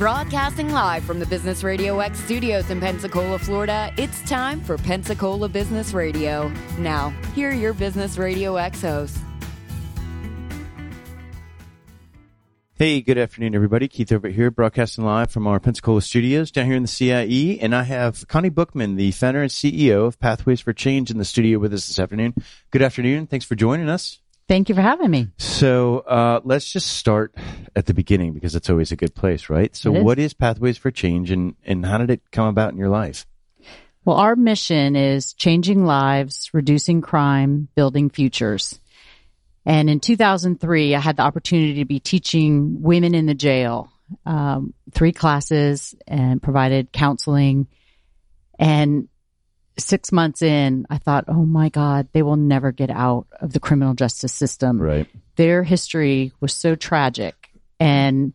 Broadcasting live from the Business Radio X studios in Pensacola, Florida, it's time for Pensacola Business Radio. Now, here are your Business Radio X hosts. Hey, good afternoon, everybody. Keith over here, broadcasting live from our Pensacola studios down here in the CIE. And I have Connie Bookman, the founder and CEO of Pathways for Change in the studio with us this afternoon. Good afternoon. Thanks for joining us. Thank you for having me. So, uh, let's just start at the beginning because it's always a good place, right? So, is. what is Pathways for Change and, and how did it come about in your life? Well, our mission is changing lives, reducing crime, building futures. And in 2003, I had the opportunity to be teaching women in the jail, um, three classes and provided counseling. And six months in, I thought, oh my God, they will never get out of the criminal justice system. Right. their history was so tragic and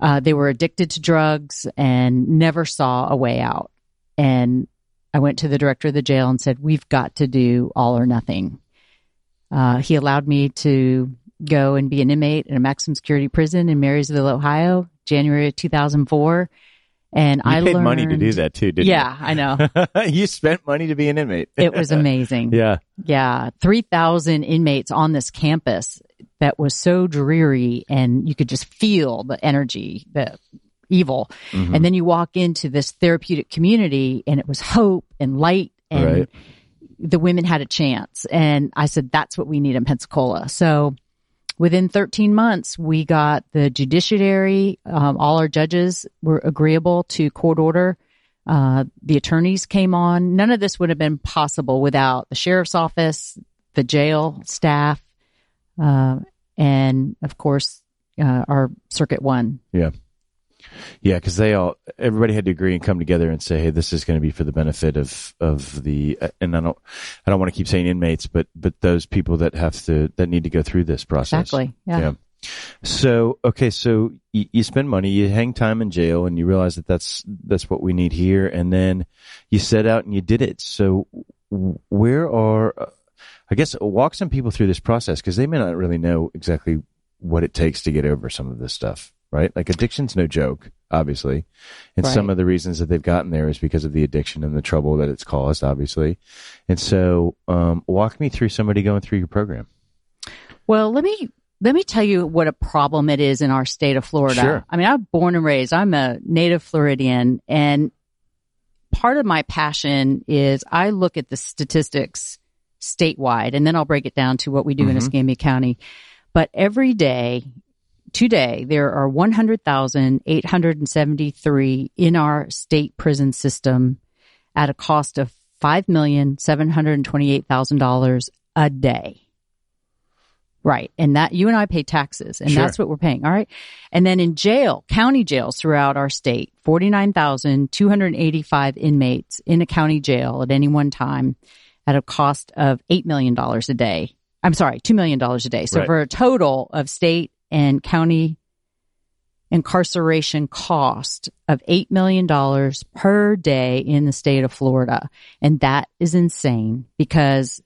uh, they were addicted to drugs and never saw a way out. And I went to the director of the jail and said, We've got to do all or nothing. Uh, he allowed me to go and be an inmate in a maximum security prison in Marysville, Ohio, January of 2004. And You I paid learned money to do that too, didn't you? Yeah, I know. you? spent money to be an inmate. It was amazing. yeah. Yeah, 3,000 inmates on this campus that was so dreary and you could just feel the energy, the evil. Mhm. And then you walk into this therapeutic community and it was hope and light and Right. the women had a chance. And I said, that's what we need in Pensacola. So within 13 months, we got the judiciary, um, all our judges were agreeable to court order. Uh, the attorneys came on. None of this would have been possible without the sheriff's office, the jail staff, uh, and of course, uh, our circuit one. Yeah. Yeah, because they all, everybody had to agree and come together and say, "Hey, this is going to be for the benefit of of the." And I don't, I don't want to keep saying inmates, but but those people that have to that need to go through this process. Exactly. Yeah. Yeah. So okay, so you, you spend money, you hang time in jail, and you realize that that's that's what we need here, and then you set out and you did it. So where are, uh, I guess, walk some people through this process because they may not really know exactly what it takes to get over some of this stuff, right? Like addiction's no joke, obviously, and some of the reasons that they've gotten there is because of the addiction and the trouble that it's caused, obviously. And so, um, walk me through somebody going through your program. Well, let me let me tell you what a problem it is in our state of Florida. Sure. I mean, I'm born and raised. I'm a native Floridian, and part of my passion is I look at the statistics statewide, and then I'll break it down to what we do in Mhm. Escambia County. But every day, today, there are 100,873 in our state prison system at a cost of $5,728,000 a day. Right. And that you and I pay taxes and Sure. that's what we're paying. All right. And then in jail, county jails throughout our state, 49,285 inmates in a county jail at any one time at a cost of $8 million a day. I'm sorry, $2 million a day. So Right. for a total of state and county incarceration cost of $8 million per day in the state of Florida. And that is insane because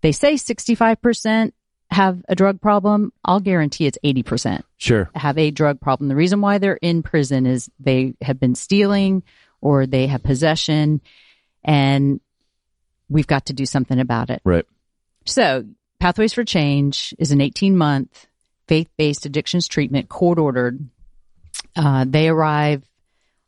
they say 65% have a drug problem. I'll guarantee it's 80% Sure. have a drug problem. The reason why they're in prison is they have been stealing or they have possession and we've got to do something about it. Right. So Pathways for Change is an 18 month faith based addictions treatment court ordered. Uh, they arrive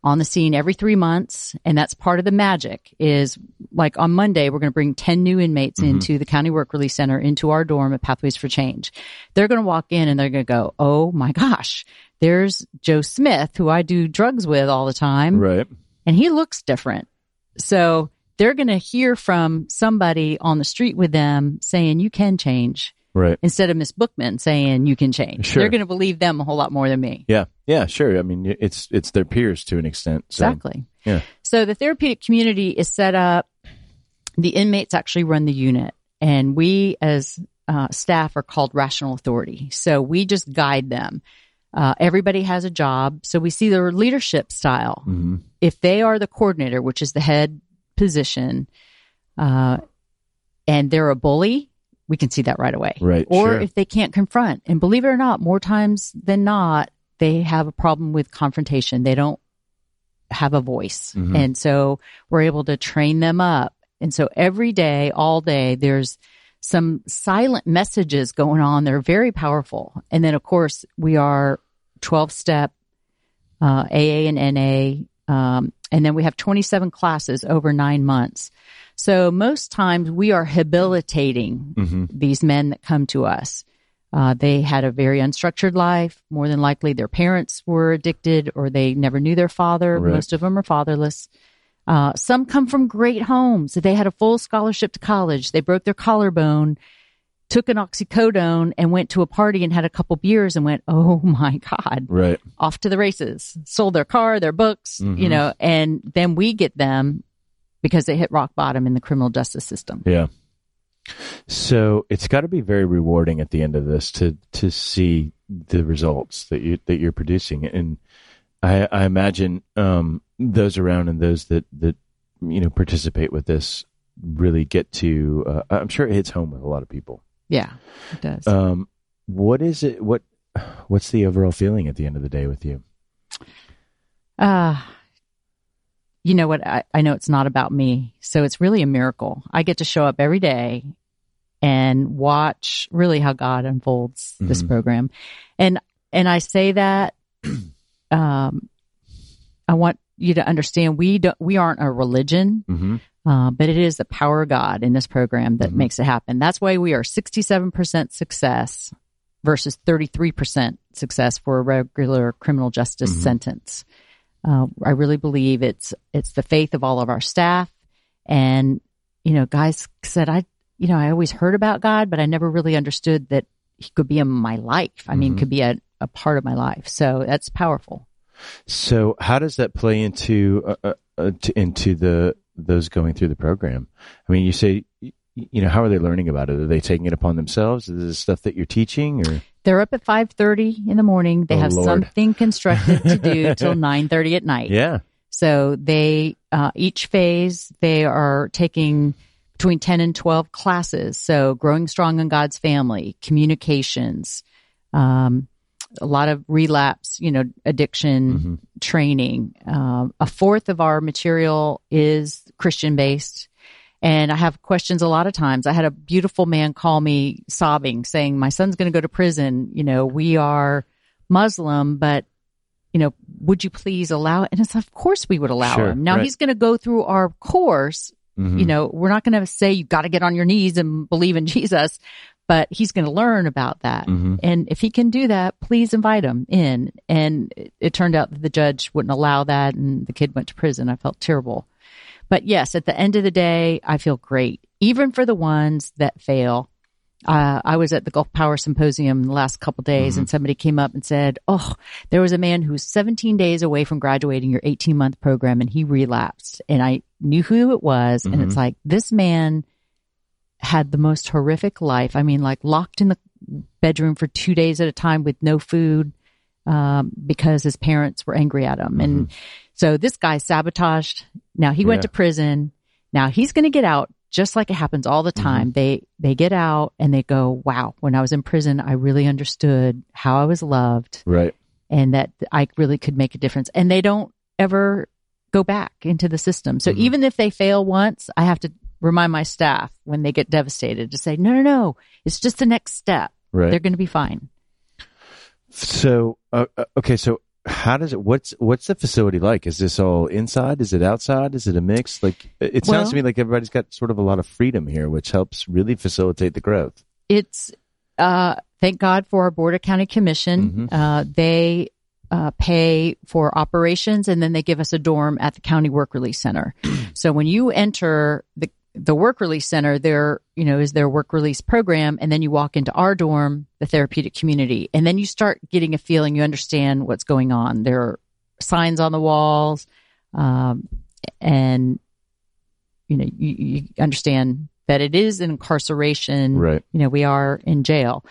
on the scene every three months. And that's part of the magic is like on Monday, we're going to bring 10 new inmates into the county work release center into our dorm at Pathways for Change. They're going to walk in and they're going to go, Oh my gosh, there's Joe Smith, who I do drugs with all the time Right. and he looks different. So they're going to hear from somebody on the street with them saying you can change Right. instead of Miss Bookman saying you can change. Sure. They're going to believe them a whole lot more than me. Yeah. Yeah. Sure. I mean, it's it's their peers to an extent. So, Exactly. Yeah. So the therapeutic community is set up. The inmates actually run the unit and we as uh, staff are called rational authority. So we just guide them. Uh, everybody has a job. So we see their leadership style. Mhm. if they are the coordinator, which is the head position, uh, and they're a bully, we can see that right away. Right, Or sure. if they can't confront, and believe it or not, more times than not, they have a problem with confrontation. They don't have a voice. Mhm. And so we're able to train them up. And so every day, all day, there's some silent messages going on. They're very powerful. And then, of course, we are 12 step, uh, AA and NA. Um, and then we have 27 classes over nine months. So most times we are habilitating hmm these men that come to us. Uh, they had a very unstructured life. More than likely, their parents were addicted or they never knew their father. Right. Most of them are fatherless. Uh, some come from great homes. They had a full scholarship to college. They broke their collarbone, took an oxycodone, and went to a party and had a couple beers and went, "Oh my god!" Right. Off to the races. Sold their car, their books, Mhm. you know, and then we get them because they hit rock bottom in the criminal justice system. Yeah. So it's got to be very rewarding at the end of this to to see the results that you that you're producing, and I, I imagine um, those around and those that that you know participate with this really get to. Uh, I'm sure it hits home with a lot of people. Yeah, it does. Um, what is it? What what's the overall feeling at the end of the day with you? Uh, you know what? I, I know it's not about me. So it's really a miracle. I get to show up every day and watch really how God unfolds this Mhm. program. And, and I say that, um, I want you to understand we don't, we aren't a religion. Mm-hmm. Uh, but it is the power of God in this program that Mhm. makes it happen. That's why we are 67% success versus 33% success for a regular criminal justice Mhm. sentence. Uh, I really believe it's it's the faith of all of our staff, and you know, guys said I, you know, I always heard about God, but I never really understood that He could be in my life. I mean, Mhm. could be a, a part of my life. So that's powerful. So how does that play into uh, uh, uh, to, into the those going through the program? I mean, you say you know how are they learning about it? Are they taking it upon themselves? Is this stuff that you're teaching, or They're up at 5:30 in the morning. They Oh, have Lord. something constructed to do till 9:30 at night. yeah? So they uh, each phase they are taking between 10 and 12 classes. So growing strong in God's family, communications, um, a lot of relapse, you know, addiction Mhm. training. Um, a fourth of our material is Christian based. And I have questions a lot of times. I had a beautiful man call me sobbing, saying, My son's going to go to prison. You know, we are Muslim, but, you know, would you please allow it? And it's, of course we would allow Sure, him. Now right. he's going to go through our course. Mhm. You know, we're not going to say you've got to get on your knees and believe in Jesus, but he's going to learn about that. Mhm. And if he can do that, please invite him in. And it, it turned out that the judge wouldn't allow that, and the kid went to prison. I felt terrible. But yes, at the end of the day, I feel great, even for the ones that fail. Uh, I was at the Gulf Power Symposium the last couple days, and somebody came up and said, "Oh, there was a man who's 17 days away from graduating your 18 month program, and he relapsed." And I knew who it was, and it's like this man had the most horrific life. I mean, like locked in the bedroom for two days at a time with no food um, because his parents were angry at him. And mm-hmm. so this guy sabotaged. Now he went Yeah. to prison. Now he's going to get out just like it happens all the mm-hmm. time. They, they get out and they go, wow, when I was in prison, I really understood how I was loved Right. and that I really could make a difference. And they don't ever go back into the system. So mm-hmm. even if they fail once, I have to remind my staff when they get devastated to say, no, no, no, it's just the next step. Right. They're going to be fine. So, uh, uh, okay, so how does it? What's what's the facility like? Is this all inside? Is it outside? Is it a mix? Like it sounds Well- to me like everybody's got sort of a lot of freedom here, which helps really facilitate the growth. It's, uh, thank God for our Board of County Commission. Uh, they, uh, pay for operations and then they give us a dorm at the county work release center. so when you enter the, the work release center, there, you know, is their work release program. And then you walk into our dorm, the therapeutic community, and then you start getting a feeling you understand what's going on. There are signs on the walls. Um, and, you know, you, you understand that it is an incarceration Right. you know, we are in jail.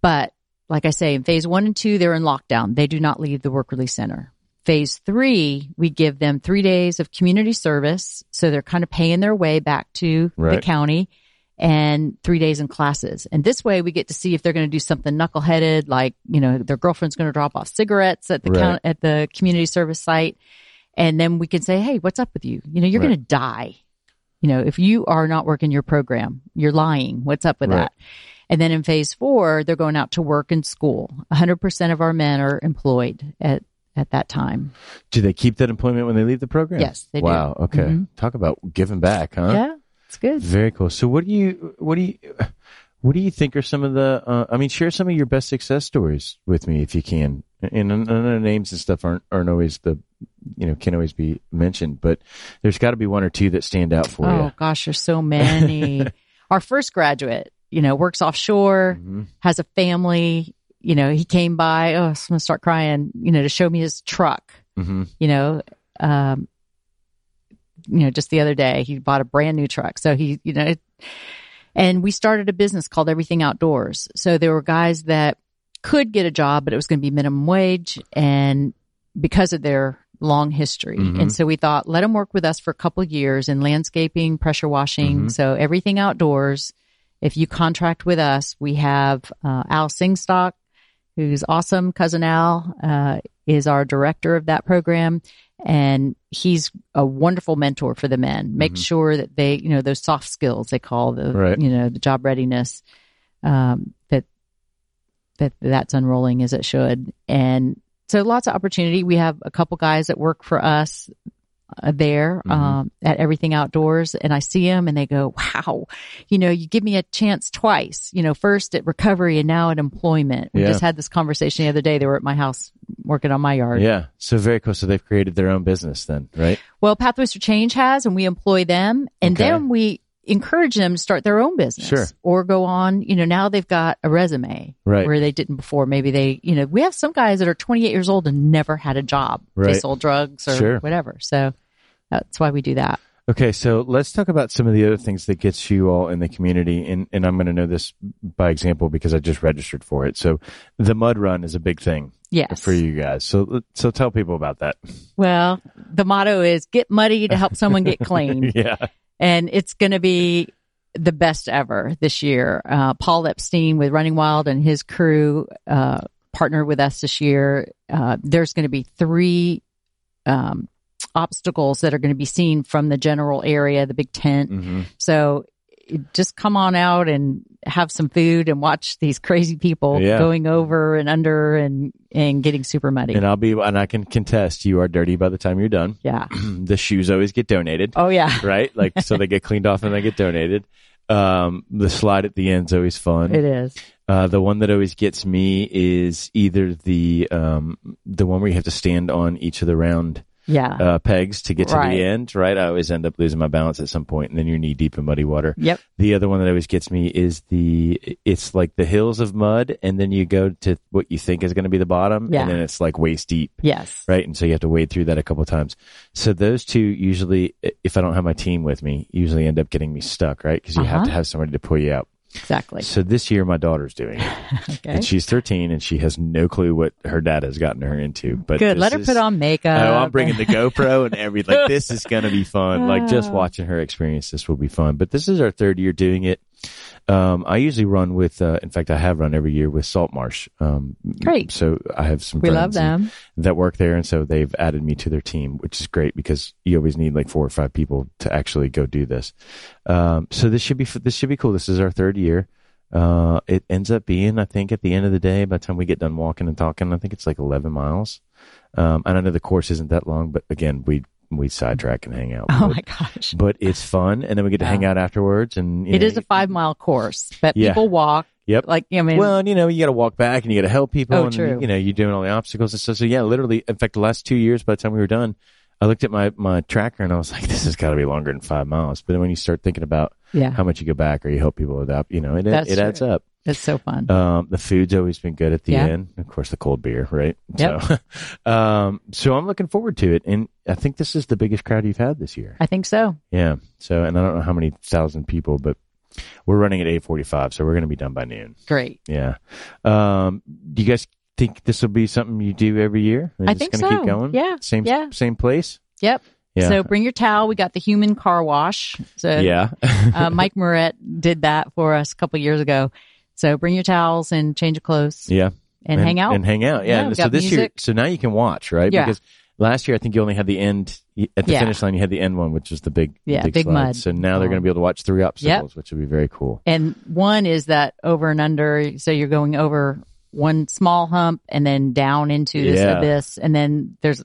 But like I say, in phase one and two, they're in lockdown. They do not leave the work release center. Phase three, we give them three days of community service. So they're kind of paying their way back to the county. and three days in classes. And this way we get to see if they're going to do something knuckleheaded, like, you know, their girlfriend's going to drop off cigarettes at the Right. count, at the community service site. And then we can say, Hey, what's up with you? You know, you're Right. going to die. You know, if you are not working your program, you're lying. What's up with Right. that? And then in phase four, they're going out to work and school. 100% of our men are employed at, at that time. Do they keep that employment when they leave the program? Yes, they do. Wow. Okay. Mhm. Talk about giving back, huh? Yeah, it's good. Very cool. So what do you what do you what do you think are some of the uh, I mean share some of your best success stories with me if you can. And I know names and stuff aren't aren't always the you know can always be mentioned, but there's got to be one or two that stand out for Oh you. Oh gosh, there's so many. Our first graduate, you know, works offshore, Mhm. has a family. You know, he came by. Oh, I'm gonna start crying. You know, to show me his truck. Mhm. You know, um, you know, just the other day he bought a brand new truck. So he, you know, it, and we started a business called Everything Outdoors. So there were guys that could get a job, but it was going to be minimum wage, and because of their long history. Mhm. And so we thought, let them work with us for a couple of years in landscaping, pressure washing. Mhm. So everything outdoors. If you contract with us, we have uh, Al Singstock, who's awesome. Cousin Al uh, is our director of that program, and he's a wonderful mentor for the men. Make Mhm. sure that they, you know, those soft skills they call the, Right. you know, the job readiness um, that that that's unrolling as it should, and so lots of opportunity. We have a couple guys that work for us there Mhm. um, at Everything Outdoors, and I see them and they go, "Wow, you know, you give me a chance twice. You know, first at recovery and now at employment." We Yeah. just had this conversation the other day. They were at my house working on my yard. Yeah. So very cool. So they've created their own business then, right? Well, Pathways for Change has, and we employ them, and Okay. then we encourage them to start their own business Sure. or go on. You know, now they've got a resume Right. where they didn't before. Maybe they, you know, we have some guys that are 28 years old and never had a job. They Right. sold drugs or Sure. whatever. So that's why we do that. Okay, so let's talk about some of the other things that gets you all in the community, and, and I'm going to know this by example because I just registered for it. So the mud run is a big thing Yes. for you guys. So so tell people about that. Well, the motto is get muddy to help someone get clean. yeah, and it's going to be the best ever this year. Uh, Paul Epstein with Running Wild and his crew uh, partnered with us this year. Uh, there's going to be three um, obstacles that are going to be seen from the general area, the big tent. hmm So just come on out and have some food and watch these crazy people Yeah. going over and under and and getting super muddy. and I'll be and I can contest you are dirty by the time you're done. yeah. the shoes always get donated, Oh yeah. right? Like so they get cleaned off and they get donated. Um, the slide at the end's always fun. It is. Uh, the one that always gets me is either the um, the one where you have to stand on each of the round Yeah. uh, pegs to get to Right. the end, right? I always end up losing my balance at some point, and then you're knee deep in muddy water. yep. The other one that always gets me is the it's like the hills of mud, and then you go to what you think is going to be the bottom, Yeah. and then it's like waist deep, Yes. right? And so you have to wade through that a couple of times. So those two usually, if I don't have my team with me, usually end up getting me stuck, right? Because you have Uh-huh. to have somebody to pull you out. Exactly. So this year, my daughter's doing it. Okay. And she's 13 and she has no clue what her dad has gotten her into. But Good. Let her is- put on makeup. Oh, I'm bringing the GoPro and everything. Like this is going to be fun. Like just Ah. watching her experience this will be fun. But this is our third year doing it. Um, I usually run with, uh, in fact, I have run every year with Saltmarsh. Um, Great. So I have some We love friends them. that work there. And so they've added me to their team, which is great because you always need like four or five people to actually go do this. Um, so this should be, this should be cool. This is our third year. Uh, it ends up being, I think at the end of the day, by the time we get done walking and talking, I think it's like 11 miles. Um, and I know the course isn't that long, but again, we, we sidetrack and hang out. Oh but, my gosh. but it's fun. And then we get to hang out afterwards and you It know, is a five mile course, but Yeah. people walk. Yep. Like, I mean, Well, and, you know, you got to walk back and you got to help people. Oh, and, true. You know, you're doing all the obstacles and stuff. So yeah, literally, in fact, the last two years, by the time we were done, I looked at my, my tracker and I was like, this has got to be longer than five miles. But then when you start thinking about yeah, how much you go back or you help people adapt, you know, it, That's it adds up. It's so fun. Um, the food's always been good at the Yeah. end. Of course, the cold beer, right? Yep. So, um, so I'm looking forward to it. And I think this is the biggest crowd you've had this year. I think so. Yeah. So, and I don't know how many thousand people, but we're running at 845. So we're going to be done by noon. Great. Yeah. Um, do you guys think this will be something you do every year? I think so. Keep going. Yeah. Same. Yeah. Same place. Yep. Yeah. So bring your towel. We got the human car wash. So yeah. uh, Mike Moret did that for us a couple years ago. So bring your towels and change of clothes yeah. and, hang out. And hang out. Yeah. Yeah, so this year, so now you can watch, right? Yeah. Because last year I think you only had the end at the Yeah. finish line. You had the end one, which is the big, Yeah, big slide. mud. So now they're going to be able to watch three obstacles, which would be very cool. and one is that over and under. So you're going over one small hump and then down into this Yeah. abyss. And then there's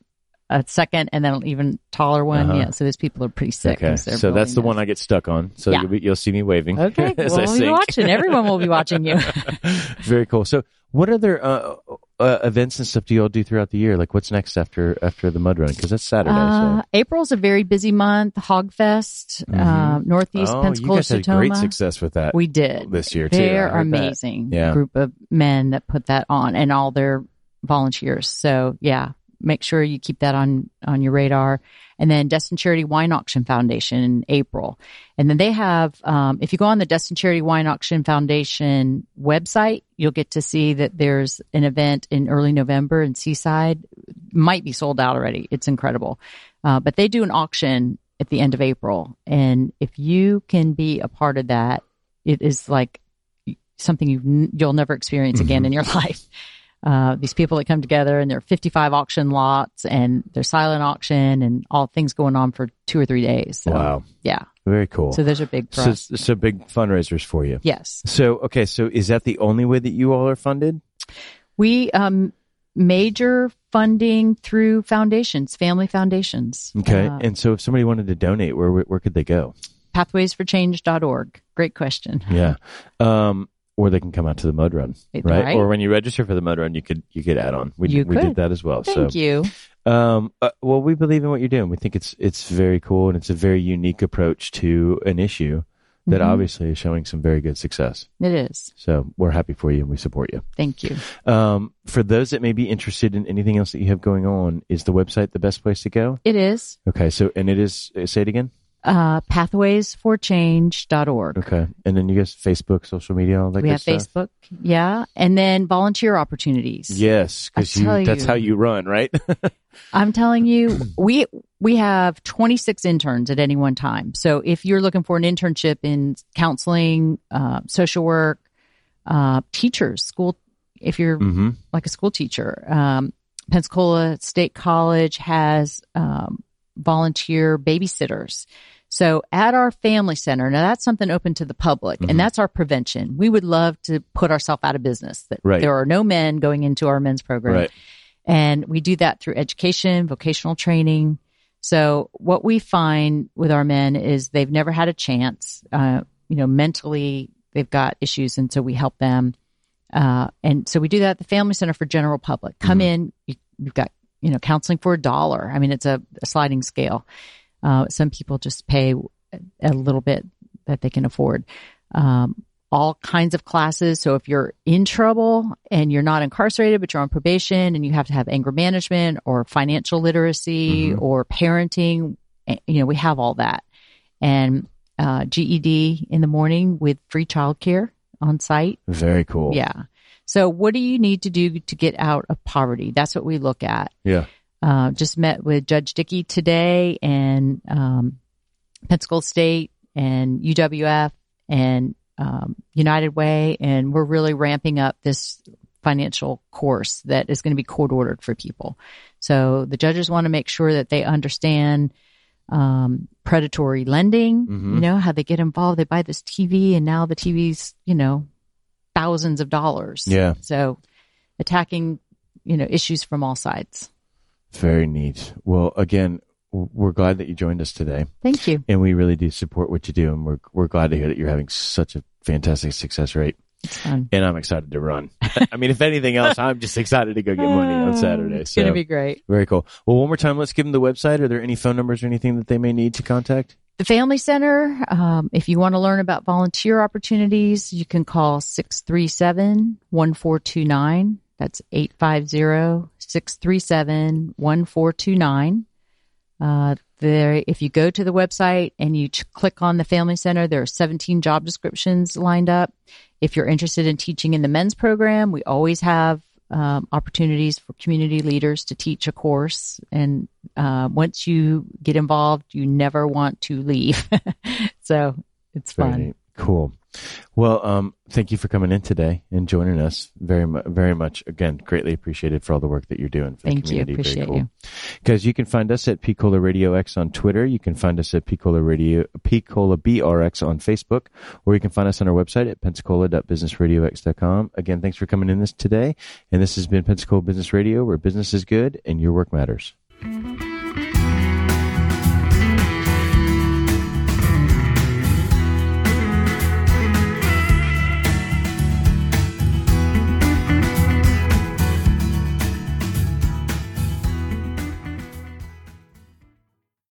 a second and then an even taller one. Uh-huh. Yeah. So those people are pretty sick. Okay. 'cause they're So that's the rolling one I get stuck on. So Yeah. you'll, be, you'll see me waving. Okay, as we'll be watching. Everyone will be watching you. Very cool. So, what other uh, uh, events and stuff do you all do throughout the year? Like, what's next after after the mud run? Because that's Saturday. Uh, so. April's a very busy month. Hogfest, uh, Northeast Oh, you Pensacola, guys had Sertoma. great success with that. We did this year, too. They're heard that. amazing. Yeah. group of men that put that on, and all their volunteers. So yeah, make sure you keep that on on your radar. And then Destin Charity Wine Auction Foundation in April, and then they have. Um, if you go on the Destin Charity Wine Auction Foundation website, you'll get to see that there's an event in early November in Seaside. Might be sold out already. It's incredible, uh, but they do an auction at the end of April, and if you can be a part of that, it is like something you've, you'll never experience again Mm-hmm. in your life. Uh, these people that come together and there are 55 auction lots and there's silent auction and all things going on for two or three days. So, Wow. Yeah. Very cool. So those are big so, so big fundraisers for you. Yes. So, okay. So, is that the only way that you all are funded? We, um, major funding through foundations, family foundations. Okay. Uh, and so, if somebody wanted to donate, where where, where could they go? pathwaysforchange.org. Great question. Yeah. Um, or they can come out to the mud run, Right. right? Or when you register for the mud run, you could you could add on. We You we did that as well. Thank so, you. Um, uh, well, we believe in what you're doing. We think it's it's very cool and it's a very unique approach to an issue that Mhm. obviously is showing some very good success. It is. So we're happy for you and we support you. Thank you. Um, for those that may be interested in anything else that you have going on, is the website the best place to go? It is. Okay, so and it is. Say it again. Uh, pathwaysforchange.org. Okay, and then you guys Facebook, social media, all that. we have stuff? Facebook, yeah, and then volunteer opportunities. Yes, because you, that's you. how you run, right? I'm telling you, we we have 26 interns at any one time. So if you're looking for an internship in counseling, uh, social work, uh, teachers, school, if you're mm-hmm. like a school teacher, um, Pensacola State College has um, volunteer babysitters. So at our family center, now that's something open to the public, Mhm. and that's our prevention. We would love to put ourselves out of business. That Right. there are no men going into our men's program. Right. And we do that through education, vocational training. So what we find with our men is they've never had a chance. Uh, you know, mentally they've got issues, and so we help them. Uh, and so we do that at the Family Center for general public. Come in, you, you've got you know counseling for a dollar. I mean, it's a, a sliding scale. Uh, some people just pay a little bit that they can afford. Um, all kinds of classes. So if you're in trouble and you're not incarcerated, but you're on probation and you have to have anger management or financial literacy Mhm. or parenting, eh, you know, we have all that. And uh, GED in the morning with free childcare on site. Very cool. Yeah. So what do you need to do to get out of poverty? That's what we look at. Yeah. Uh, just met with Judge Dickey today and um, Pensacola State and UWF and um, United Way, and we're really ramping up this financial course that is going to be court ordered for people. So the judges want to make sure that they understand um, predatory lending. Mhm. You know how they get involved. They buy this TV, and now the TV's you know thousands of dollars. Yeah. So attacking you know issues from all sides. Very neat. Well, again, we're glad that you joined us today, Thank you. and we really do support what you do, and we're we're glad to hear that you're having such a fantastic success rate. It's fun. And I'm excited to run. I mean, if anything else, I'm just excited to go get money on ah, Saturday. So It's going to be great. very cool. Well, one more time, let's give them the website. Are there any phone numbers or anything that they may need to contact? The Family Center, um, if you want to learn about volunteer opportunities, you can call 637 1429. That's 850 637 1429. Uh, there, if you go to the website and you ch- click on the Family Center, there are 17 job descriptions lined up. If you're interested in teaching in the men's program, we always have um, opportunities for community leaders to teach a course. And uh, once you get involved, you never want to leave. so it's Very fun. neat. Cool. Well, um, thank you for coming in today and joining us. Very, mu- very much. Again, greatly appreciated for all the work that you're doing for Thank the you. community. Appreciate Very you. Guys, you can find us at Pcola Radio X on Twitter. You can find us at Pcola Radio, Pcola BRX on Facebook, or you can find us on our website at pensacola.businessradiox.com. Again, thanks for coming in this today. And this has been Pensacola Business Radio, where business is good and your work matters.